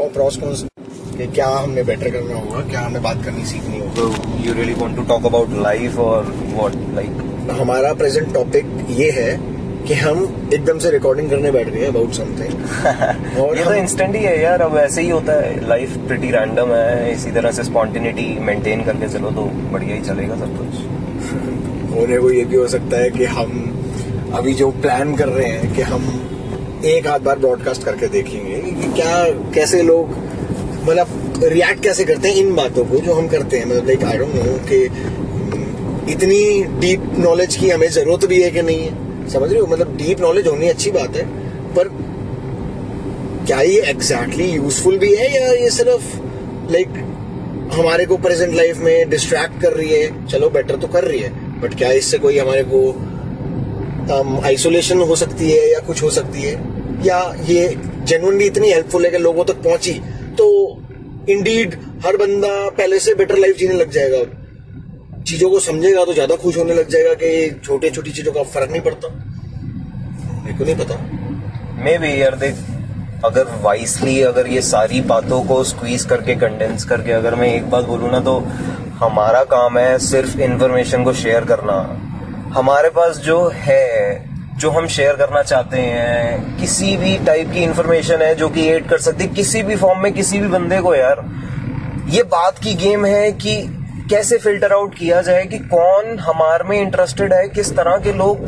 Pros cons कि क्या हमने बेटर करना होगा क्या हमें बात करनी सीखनी होगी? You really want to talk about life or what? Like? हमारा प्रेजेंट टॉपिक ये है कि हम एकदम से रिकॉर्डिंग करने बैठ गए अबाउट समथिंग और ये तो इंस्टेंट ही है यार अब ऐसे ही होता है लाइफ प्रिटी रैंडम है इसी तरह से स्पॉन्टिनिटी मेंटेन करके चलो तो बढ़िया ही चलेगा सब कुछ। होने को ये भी हो सकता है कि हम अभी जो प्लान कर रहे हैं कि हम एक आध बार ब्रॉडकास्ट करके देखेंगे कि क्या कैसे लोग मतलब रिएक्ट कैसे करते हैं इन बातों को जो हम करते हैं। मतलब लाइक आई डोंट नो कि हम्म, इतनी डीप नॉलेज की हमें ज़रूरत भी है कि नहीं है? समझ रहे हो? मतलब डीप नॉलेज होनी अच्छी बात है पर क्या ये एग्जैक्टली exactly यूजफुल भी है या ये सिर्फ़ लाइक like, हमारे को प्रेजेंट लाइफ में डिस्ट्रैक्ट कर रही है? चलो बेटर तो कर रही है बट क्या इससे कोई हमारे को आइसोलेशन um, हो सकती है या कुछ हो सकती है? या ये जेनुअनली इतनी हेल्पफुल है कि लोगों तक पहुँची तो इंडीड हर बंदा पहले से बेटर लाइफ जीने लग जाएगा। चीज़ों को समझेगा तो ज़्यादा खुश होने लग जाएगा कि छोटे छोटी चीज़ों का फ़र्क नहीं पड़ता। मेरे को नहीं पता। मे भी यार, देख, अगर वाइसली अगर ये सारी बातों को स्क्वीज करके कंडेंस करके अगर मैं एक बात बोलूँ ना तो हमारा काम है सिर्फ़ इंफॉर्मेशन को शेयर करना। हमारे पास जो है जो हम शेयर करना चाहते हैं, किसी भी टाइप की इंफॉर्मेशन है जो कि एड कर सकती किसी भी फॉर्म में किसी भी बंदे को यार, ये बात की गेम है कि कैसे फ़िल्टर आउट किया जाए कि कौन हमारे में इंटरेस्टेड है, किस तरह के लोग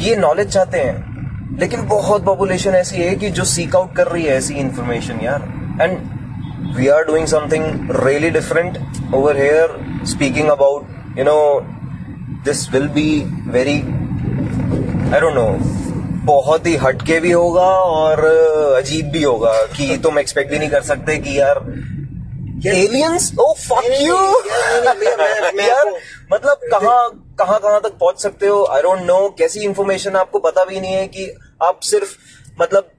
ये नॉलेज चाहते हैं। लेकिन बहुत पॉपुलेशन ऐसी है कि जो सीक आउट कर रही है ऐसी इंफॉर्मेशन यार। And we are doing something really different over here speaking about you know this will be very I don't know बहुत ही हटके भी होगा और अजीब भी होगा कि तुम एक्सपेक्ट भी नहीं कर सकते कि यार एलियंस ओ फक यू यार मतलब कहाँ कहाँ कहाँ तक पहुँच सकते हो? आई डोंट नो कैसी इंफॉर्मेशन आपको पता भी नहीं है कि आप सिर्फ़ मतलब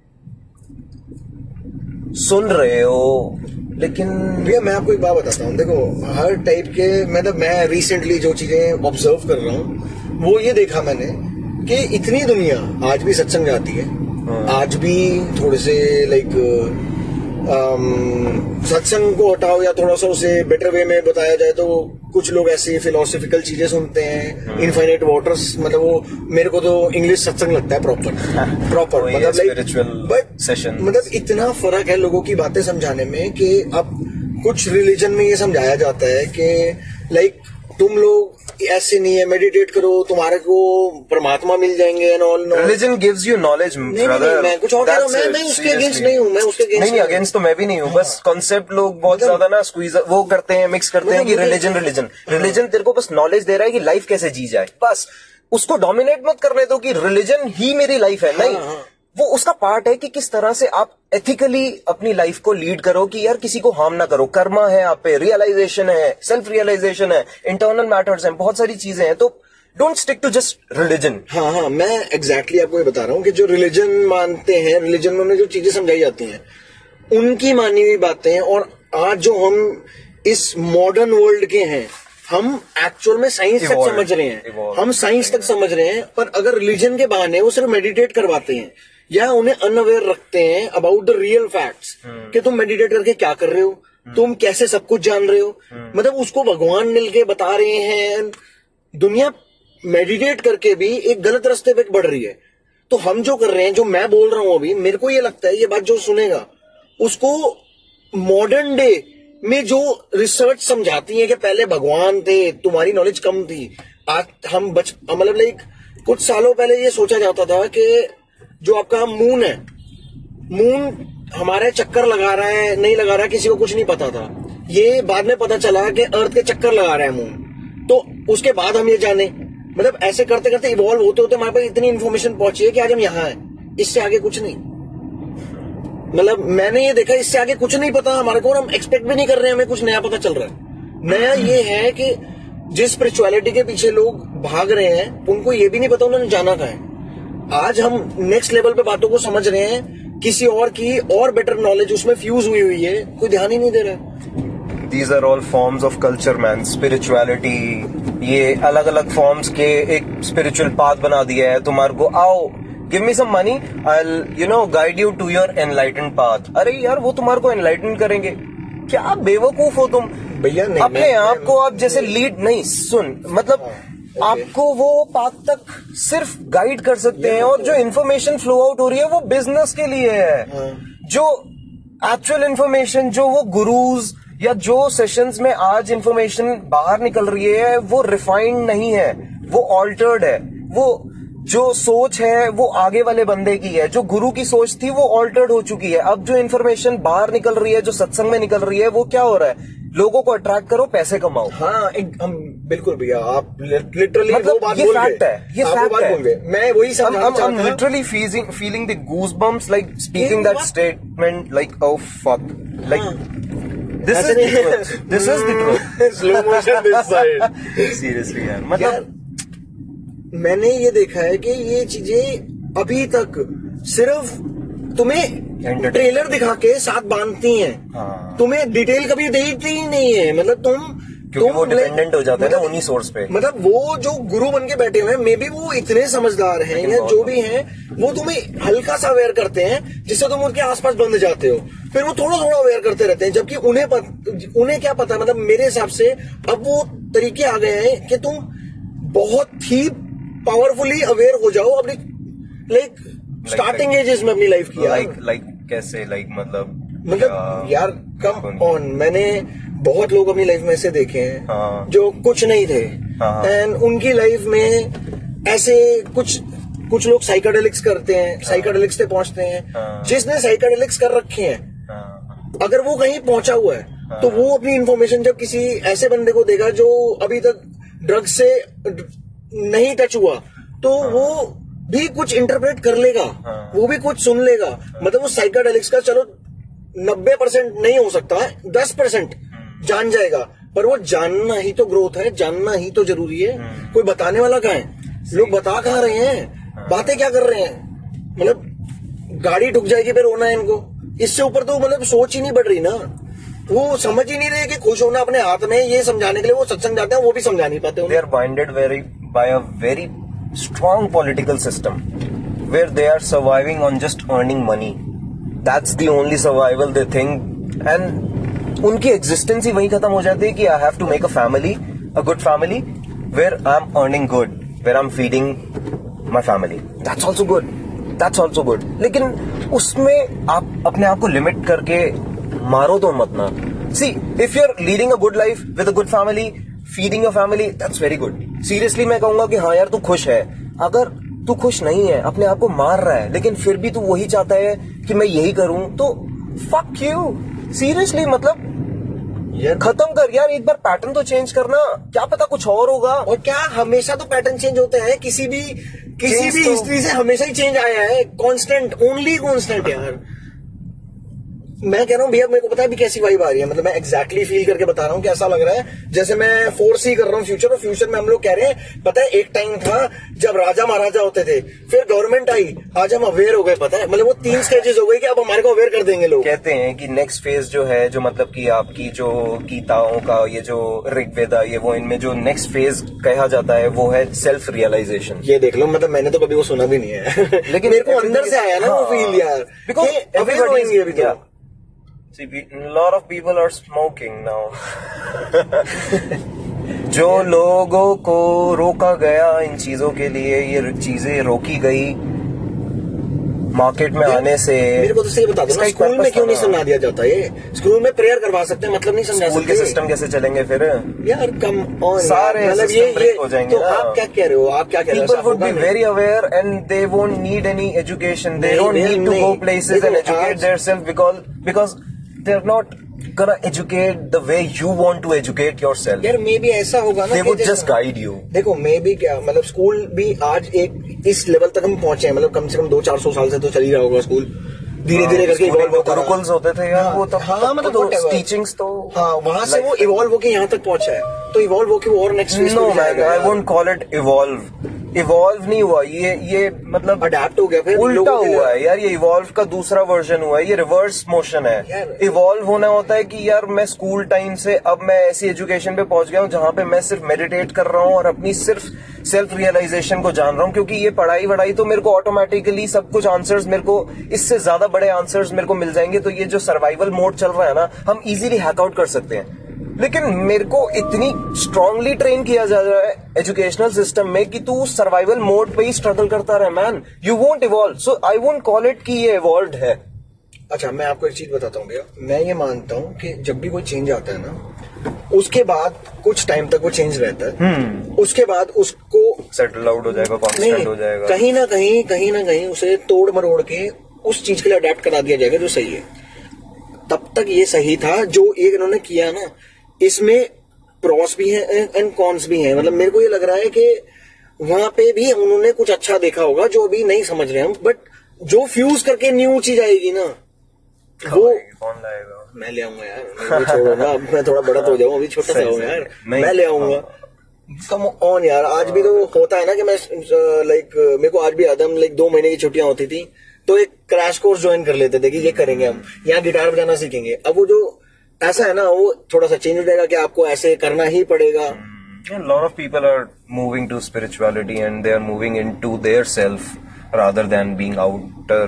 सुन रहे हो लेकिन भैया मैं आपको एक बात बताता हूँ। देखो हर टाइप के मतलब मैं रिसेंटली जो चीज़ें ऑब्ज़र्व कर रहा हूँ वो ये देखा मैंने कि इतनी दुनिया आज भी सत्संग जाती है। आज भी थोड़े से लाइक सत्संग को हटाओ या थोड़ा सा उसे बेटर वे में बताया जाए तो कुछ लोग ऐसी फिलोसफिकल चीज़ें सुनते हैं इनफाइनाइट वाटर्स मतलब वो मेरे को तो इंग्लिश सत्संग लगता है प्रॉपर प्रॉपर मतलब बट sessions. मतलब इतना फ़र्क है लोगों की बातें समझाने में कि अब कुछ रिलीजन में ये समझाया जाता है कि लाइक तुम लोग ऐसे नहीं है मेडिटेट करो तुम्हारे को परमात्मा मिल जाएँगे and all religion gives you knowledge मैं कुछ और कह रहा हूँ, मैं- मैं उसके against नहीं हूँ, मैं उसके against नहीं अगेंस्ट तो मैं भी नहीं हूँ बस कॉन्सेप्ट लोग बहुत मतलब- ज़्यादा ना स्क्वीज वो करते हैं मिक्स करते हैं कि मतलब रिलीजन रिलीजन रिलीजन तेरे को बस नॉलेज दे रहा है कि लाइफ कैसे जी जाए। बस उसको डोमिनेट मत करने दो कि रिलीजन ही मेरी लाइफ है नहीं हाँ। वो उसका पार्ट है कि किस तरह से आप एथिकली अपनी लाइफ को लीड करो कि यार किसी को हार्म ना करो। कर्मा है आप पे रियलाइजेशन है सेल्फ रियलाइजेशन है इंटरनल मैटर्स हैं बहुत सारी चीज़ें हैं। तो don't stick to just religion हाँ हाँ मैं एग्जैक्टली exactly आपको ये बता रहा हूँ कि जो रिलीजन मानते हैं रिलीजन में जो चीज़ें समझाई जाती हैं उनकी मानी हुई बातें और आज जो हम इस मॉडर्न वर्ल्ड के हैं हम एक्चुअल में साइंस तक समझ रहे हैं. हम साइंस तक समझ रहे हैं पर अगर रिलीजन के बहाने वो सिर्फ़ मेडिटेट करवाते हैं या उन्हें अनअवेयर रखते हैं अबाउट द रियल फैक्ट्स कि तुम मेडिटेट करके क्या कर रहे हो? तुम कैसे सब कुछ जान रहे हो? मतलब उसको भगवान मिल के बता रहे हैं। दुनिया मेडिटेट करके भी एक गलत रास्ते पे बढ़ रही है। तो हम जो कर रहे हैं जो मैं बोल रहा हूँ अभी मेरे को ये लगता है ये बात जो सुनेगा उसको मॉडर्न डे में जो रिसर्च समझाती है कि पहले भगवान थे तुम्हारी नॉलेज कम थी। आज हम बच मतलब लाइक कुछ सालों पहले ये सोचा जाता था कि जो आपका मून है। मून हमारे चक्कर लगा रहा है, नहीं लगा रहा है किसी को कुछ नहीं पता था। ये बाद में पता चला कि अर्थ के चक्कर लगा रहा है मून तो उसके बाद हम ये जाने। मतलब ऐसे करते करते इवॉल्व होते होते हमारे पास इतनी इन्फॉर्मेशन पहुँची है कि आज हम यहाँ है। इससे आगे कुछ नहीं। मतलब मैंने ये देखा, इससे आगे कुछ नहीं पता हमारे को और हम एक्सपेक्ट भी नहीं कर रहे हैं, हमें कुछ नया पता चल रहा है। नया ये है कि जिस स्पिरिचुअलिटी के पीछे लोग भाग रहे हैं, उनको ये भी नहीं पता उन्होंने जाना कहा है। आज हम नेक्स्ट लेवल पे बातों को समझ रहे हैं। किसी और की और बेटर नॉलेज उसमें फ्यूज हुई हुई है। कोई ध्यान ही नहीं दे रहा। है these are all forms of culture man spirituality ये अलग अलग फॉर्म्स के एक स्पिरिचुअल पाथ बना दिया है। तुम्हारे को आओ give me some money I you know guide you to your enlighten path अरे यार वो तुम्हारे को एनलाइटन करेंगे। क्या बेवकूफ़ हो तुम? भैया अपने आप को आप जैसे लीड नहीं सुन मतलब ओके। आपको वो पाथ तक सिर्फ़ गाइड कर सकते हैं और जो इन्फॉर्मेशन फ्लो आउट हो रही है वो बिज़नेस के लिए है। हाँ। जो एक्चुअल इन्फॉर्मेशन जो वो गुरुज या जो सेशंस में आज इन्फॉर्मेशन बाहर निकल रही है वो रिफाइंड नहीं है वो ऑल्टर्ड है। वो जो सोच है वो आगे वाले बंदे की है। जो गुरु की सोच थी वो ऑल्टर्ड हो चुकी है। अब जो इन्फॉर्मेशन बाहर निकल रही है जो सत्संग में निकल रही है वो क्या हो रहा है? लोगों को अट्रैक्ट करो पैसे कमाओ। हाँ एक, हम बिल्कुल भैया आप लिटरली मतलब ये फैक्ट है ये फैक्ट है। मैं वही सब हम हम literally feeling feeling the goosebumps like speaking that statement like oh fuck like this is this is the true slow motion this side seriously यार मतलब मैंने ये देखा है कि ये चीज़ें अभी तक सिर्फ़ तुम्हें ट्रेलर दिखा के साथ बांधती हैं। हाँ। तुम्हें डिटेल कभी देती ही नहीं है। मतलब तुम क्योंकि वो डिपेंडेंट हो जाते हैं ना मतलब- उन्हीं सोर्स पे। मतलब वो जो गुरु बन के बैठे हुए हैं मे बी वो इतने समझदार हैं या जो भी हैं वो तुम्हें हल्का सा अवेयर करते हैं जिससे तुम उनके आसपास बंद जाते हो। फिर वो थोड़ा थोड़ा अवेयर करते रहते हैं जबकि उन्हें पत, उन्हें क्या पता मतलब मेरे हिसाब से अब वो तरीके आ गए हैं कि तुम बहुत ही पावरफुली अवेयर हो जाओ अपनी लाइक स्टार्टिंग एजेस में अपनी लाइफ की लाइक लाइक कैसे लाइक मतलब मतलब यार कम ऑन मैंने बहुत लोग अपनी लाइफ में ऐसे देखे हैं हाँ। जो कुछ नहीं थे। हाँ। एंड उनकी लाइफ में ऐसे कुछ कुछ लोग साइकाडेलिक्स करते हैं साइकाडेलिक्स पे पहुँचते हैं हाँ। जिसने साइकाडेलिक्स कर रखे हैं। हाँ, अगर वो कहीं पहुँचा हुआ है तो वो अपनी इन्फॉर्मेशन जब किसी ऐसे बंदे को देगा जो अभी तक ड्रग्स से नहीं टच हुआ तो वो भी कुछ इंटरप्रेट कर लेगा हाँ। वो भी कुछ सुन लेगा। हाँ। मतलब वो साइकाडेलिक्स का चलो नब्बे परसेंट नहीं हो सकता है दस परसेंट जान जाएगा। पर वो जानना ही तो ग्रोथ है जानना ही तो ज़रूरी है। कोई बताने वाला कहा है? लोग बता कहाँ रहे हैं? बातें क्या कर रहे हैं? मतलब गाड़ी ठुक जाएगी फिर रोना है इनको। इससे ऊपर तो मतलब सोच ही नहीं बढ़ रही ना। वो समझ ही नहीं रहे कि खुश होना अपने हाथ में ये समझाने के लिए वो सत्संग जाते हैं वो भी समझा नहीं पाते very by a very strong political system where they are surviving on just earning money. That's the only survival they think. And उनकी एग्जिस्टेंस ही वहीं खत्म हो जाती है कि I have to make a family a good family where I am earning good where I am feeding my family that's also good that's also good लेकिन उसमें आप अपने आप को लिमिट करके मारो तो मत ना। See if you are leading a good life with a good family feeding your family that's very good seriously मैं कहूँगा कि हाँ यार तू खुश है। अगर तू खुश नहीं है अपने आप को मार रहा है लेकिन फिर भी तू वही चाहता है कि मैं यही करूँ तो फक यू सीरियसली मतलब यार खत्म कर यार एक बार पैटर्न तो चेंज करना। क्या पता कुछ और होगा। और क्या हमेशा तो पैटर्न चेंज होते हैं। किसी भी किसी भी तो- हिस्ट्री से हमेशा ही चेंज आया है। कांस्टेंट ओनली कांस्टेंट यार। मैं कह रहा हूँ भैया मेरे को पता है अभी कैसी वाइब आ रही है। मतलब मैं एग्जैक्टली फील करके बता रहा हूँ कि ऐसा लग रहा है। जैसे मैं फोर्स ही कर रहा हूँ फ्यूचर और फ्यूचर में हम लोग कह रहे हैं पता है एक टाइम था जब राजा महाराजा होते थे। फिर गवर्नमेंट आई आज हम अवेयर हो गए पता है। मतलब वो तीन स्टेजेस हो गई कि अब हमारे को अवेयर कर देंगे लोग। कहते हैं कि नेक्स्ट फ़ेज़ जो है जो मतलब की आपकी जो गीताओं का ये जो ऋग्वेदा ये वो इनमें जो नेक्स्ट फ़ेज़ कहा जाता है वो है सेल्फ रियलाइजेशन ये देख लो मतलब मैंने तो कभी वो सुना भी नहीं है। लेकिन मेरे को अंदर से आया ना वो हाँ। फील यार। Because कि aware होंगे See, a lot of people are smoking now. जो लोगों को रोका गया इन चीज़ों के लिए ये चीज़ें रोकी गई मार्केट में आने से। मेरे को तो सही बता दो ना स्कूल में क्यों नहीं। समझा दिया जाता ये? स्कूल में प्रेयर करवा सकते हैं मतलब नहीं समझा स्कूल के सिस्टम कैसे चलेंगे फिर? यार कम ऑन सारे मतलब ये ये हो जाएँगे तो आप क्या कह रहे हो? आप क्या कह रहे हो? People ऐसा would be होगा नहीं। very aware and they won't need any education. They नहीं, don't नहीं, need to नहीं। go they're not gonna educate the way you want to educate yourself. यार मे भी ऐसा होगा ना they would just guide you. देखो मे भी क्या मतलब स्कूल भी आज एक इस लेवल तक हम पहुँचे हैं। मतलब कम से कम दो चार सौ साल से तो चल ही रहा होगा स्कूल धीरे धीरे करके इवॉल्व होता गुरुकुल्स होते थे यार वो तब हाँ तब मतलब तो whatever। टीचिंग्स तो हाँ वहाँ से वो इवॉल्व होके यहाँ तक पहुँचा है। तो इवॉल्व होके वो और नेक्स्ट फ़ेज़ में जाएगा यार। won't call it evolve. Evolve नहीं हुआ ये ये मतलब अडेप्ट हो गया फिर उल्टा हुआ है यार ये इवॉल्व का दूसरा वर्जन हुआ है ये रिवर्स मोशन है। इवॉल्व होना होता है कि यार मैं स्कूल टाइम से अब मैं ऐसी एजुकेशन पे पहुँच गया हूँ जहाँ पे मैं सिर्फ़ मेडिटेट कर रहा हूँ और अपनी सिर्फ़ सेल्फ रियलाइजेशन को जान रहा हूँ क्योंकि ये पढ़ाई वढ़ाई तो मेरे को ऑटोमेटिकली सब कुछ आंसर्स मेरे को इससे ज़्यादा बड़े आंसर्स मेरे को मिल जाएँगे तो ये जो सर्वाइवल मोड चल रहा है ना हम इजीली हैकआउट कर सकते हैं। लेकिन मेरे को इतनी स्ट्रांगली ट्रेन किया जा रहा है एजुकेशनल सिस्टम में कि तू सर्वाइवल मोड पे ही स्ट्रगल करता रहे man you won't evolve so I won't call it कि ये इवॉल्व है. अच्छा मैं आपको एक चीज़ बताता हूँ भैया। मैं ये मानता हूँ कि जब भी कोई चेंज आता है ना उसके बाद कुछ टाइम तक वो चेंज रहता है। उसके बाद उसको सेटल आउट हो जाएगा नहीं हो जाएगा। कहीं ना कहीं कहीं ना कहीं उसे तोड़ मरोड़ के उस चीज़ के लिए अडेप्ट करा दिया जाएगा जो सही है। तब तक ये सही था जो एक इन्होंने किया ना इसमें प्रॉस भी है एंड कॉन्स भी हैं। मतलब मेरे को ये लग रहा है कि वहाँ पे भी उन्होंने कुछ अच्छा देखा होगा जो अभी नहीं समझ रहे हम बट जो फ्यूज करके न्यू चीज़ आएगी ना वो कौन लाएगा? मैं ले आऊँगा यार मैं छोड़ो ना अब मैं थोड़ा बड़ा तो हो जाऊँ अभी छोटा सा यार। मैं ले आऊँगा। कम ऑन यार आज भी तो होता है ना कि मैं लाइक मेरे को आज भी याद है लाइक दो महीने की छुट्टियाँ होती थी तो एक क्रैश कोर्स ज्वाइन कर लेते थे कि ये करेंगे हम यहाँ गिटार बजाना सीखेंगे। अब वो जो ऐसा है ना वो थोड़ा सा चेंज हो जाएगा कि आपको ऐसे करना ही पड़ेगा। Yeah, a lot of people are moving to spirituality and they are moving into their self rather than being outer,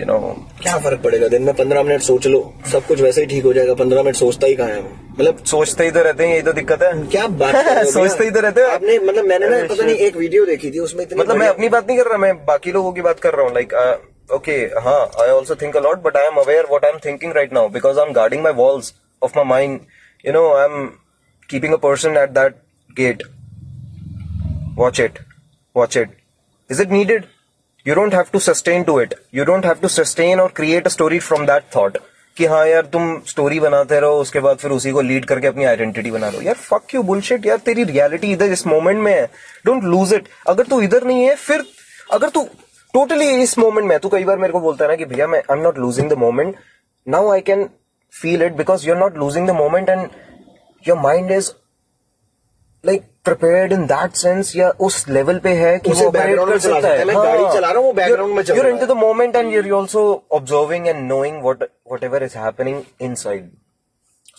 you know. क्या फ़र्क पड़ेगा? दिन में पंद्रह मिनट सोच लो सब कुछ वैसे ही ठीक हो जाएगा पंद्रह मिनट सोचता ही कहाँ है मतलब सोचते ही तो रहते हैं यही तो दिक्कत है। क्या बात हो? सोचते ही तो रहते हैं। आपने मतलब मैंने ना पता नहीं एक वीडियो देखी थी उसमें इतनी मतलब मैं अपनी बात नहीं कर रहा मैं बाकी लोगों की बात कर रहा हूँ लाइक ओके हाँ I also think a lot but I am aware what I am thinking right now because I am guarding my walls of my mind you know I am keeping a person at that watch it. Watch it. Is it needed? You don't have to sustain to it. You don't have to sustain or create a story from that thought. कि हाँ यार, तुम story बनाते रहो, उसके बाद फिर उसी को लीड करके अपनी आइडेंटिटी बना लो यार फक यू बुलशिट यार, तेरी रियलिटी इधर इस मोमेंट में है। डोंट लूज इट अगर तू इधर नहीं है, फिर अगर तू टोटली इस मोमेंट में तू कई बार मेरे को बोलता है ना कि भैया, मैं I am not losing the moment now I can Feel it because you are not losing the moment and your mind is like prepared in that sense या उस लेवल पे है कि उसे वो operate background कर में चला सकता सकता है है। मैं गाड़ी चला रहा हूँ, वो background में चल you're रहा into है। the moment and you're also observing and knowing what whatever is happening inside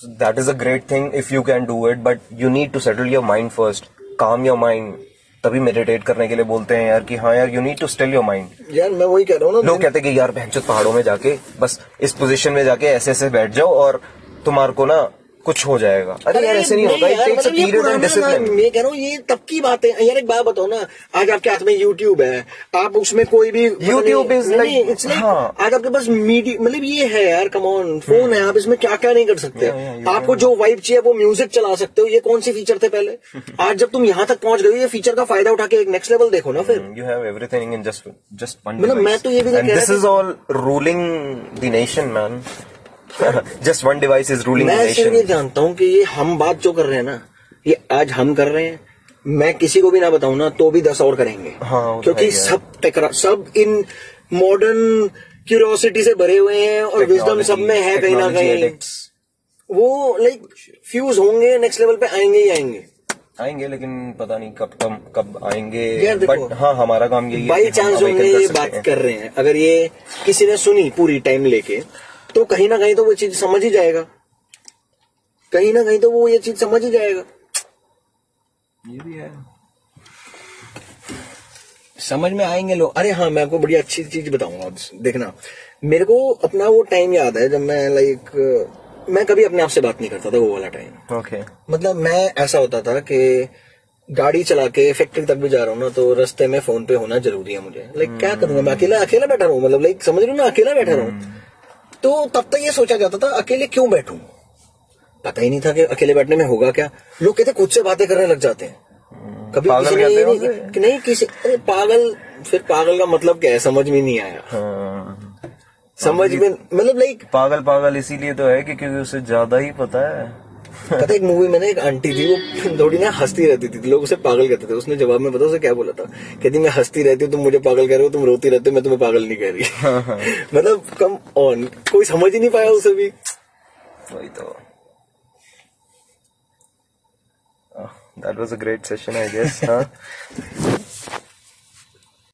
so that is a great thing if you can do it but you need to settle your mind first calm your mind तभी meditate करने के लिए बोलते हैं यार कि हाँ यार you need to still your mind यार मैं वही कह रहा हूँ ना लोग कहते हैं कि यार बहनचोद पहाड़ों में जाके बस इस पोजिशन में जाके ऐसे ऐसे बैठ जाओ और तुम्हारे को ना कुछ हो जाएगा। अरे यार ऐसे नहीं होगा इट टेक्स अ मतलब ये पीरियड एंड डिसिप्लिन मैं कह रहा हूँ ये तब की बात है। यार एक बात बताओ ना आज आपके हाथ में यूट्यूब है आप उसमें कोई भी YouTube is like- it's like हाँ। आज आपके पास मीडिया मतलब ये है यार कम ऑन फ़ोन है आप इसमें क्या क्या नहीं कर सकते। आपको जो वाइब चाहिए वो म्यूज़िक चला सकते हो। ये कौन सी फीचर थे पहले? आज जब तुम यहाँ तक पहुँच गए ये फीचर का फ़ायदा उठा के एक नेक्स्ट लेवल देखो ना फिर। You everything in just just one मतलब मैं तो ये भी तो and कह this रहा is all ruling one device is the मैं सिर्फ़ ये जानता हूँ कि ये हम बात जो कर रहे हैं ना ये आज हम कर रहे हैं मैं किसी को भी ना बताऊँ ना तो भी दस और करेंगे। हाँ, तो क्योंकि। सब टकरा सब इन मॉडर्न क्यूरियोसिटी से भरे हुए हैं और विजडम सब में है कहीं ना कहीं। वो लाइक फ्यूज होंगे नेक्स्ट लेवल पे आएँगे ही आएँगे। आएँगे लेकिन पता नहीं कब कब कब आएँगे। बट हाँ हमारा काम यही है बाई चांस होंगे ये बात कर रहे हैं। अगर ये किसी ने सुनी पूरी टाइम लेके तो कहीं ना कहीं तो वो चीज़ समझ ही जाएगा। कहीं ना कहीं तो वो ये चीज़ समझ ही जाएगा। ये भी है। समझ में आएँगे लोग। अरे हाँ मैं आपको बड़ी अच्छी चीज़ बताऊँगा देखना मेरे को अपना वो टाइम याद है जब मैं लाइक मैं कभी अपने आप से बात नहीं करता था वो वाला टाइम ओके मतलब मैं ऐसा होता था कि गाड़ी चला के फैक्ट्री तक भी जा रहा हूँ ना तो रास्ते में फ़ोन पे होना ज़रूरी है मुझे। लाइक क्या करूँगा? मैं अकेला अकेला बैठा रहूँ? मतलब लाइक समझ रही हूँ ना? अकेला बैठा रहूँ। तो तब तक ये सोचा जाता था अकेले क्यों बैठू? पता ही नहीं था कि अकेले बैठने में होगा क्या। लोग कहते खुद से बातें करने लग जाते हैं। कभी पागल किसी ने ये नहीं कि नहीं किसी अरे पागल फिर पागल का मतलब क्या है? समझ में नहीं आया। हाँ। समझ में मतलब लाइक पागल पागल इसीलिए तो है कि क्योंकि उसे ज़्यादा ही पता है। पता एक मूवी में ना एक आंटी थी वो थोड़ी ना हंसती रहती थी लोग उसे पागल कहते थे। उसने जवाब में पता उसे क्या बोला था? कहती मैं हंसती रहती हूँ तुम मुझे पागल कह रहे हो तुम रोती रहते हो मैं तुम्हें पागल नहीं कह रही। मतलब कम ऑन कोई समझ ही नहीं पाया उसे भी। वही तो। That was a great session I guess हाँ।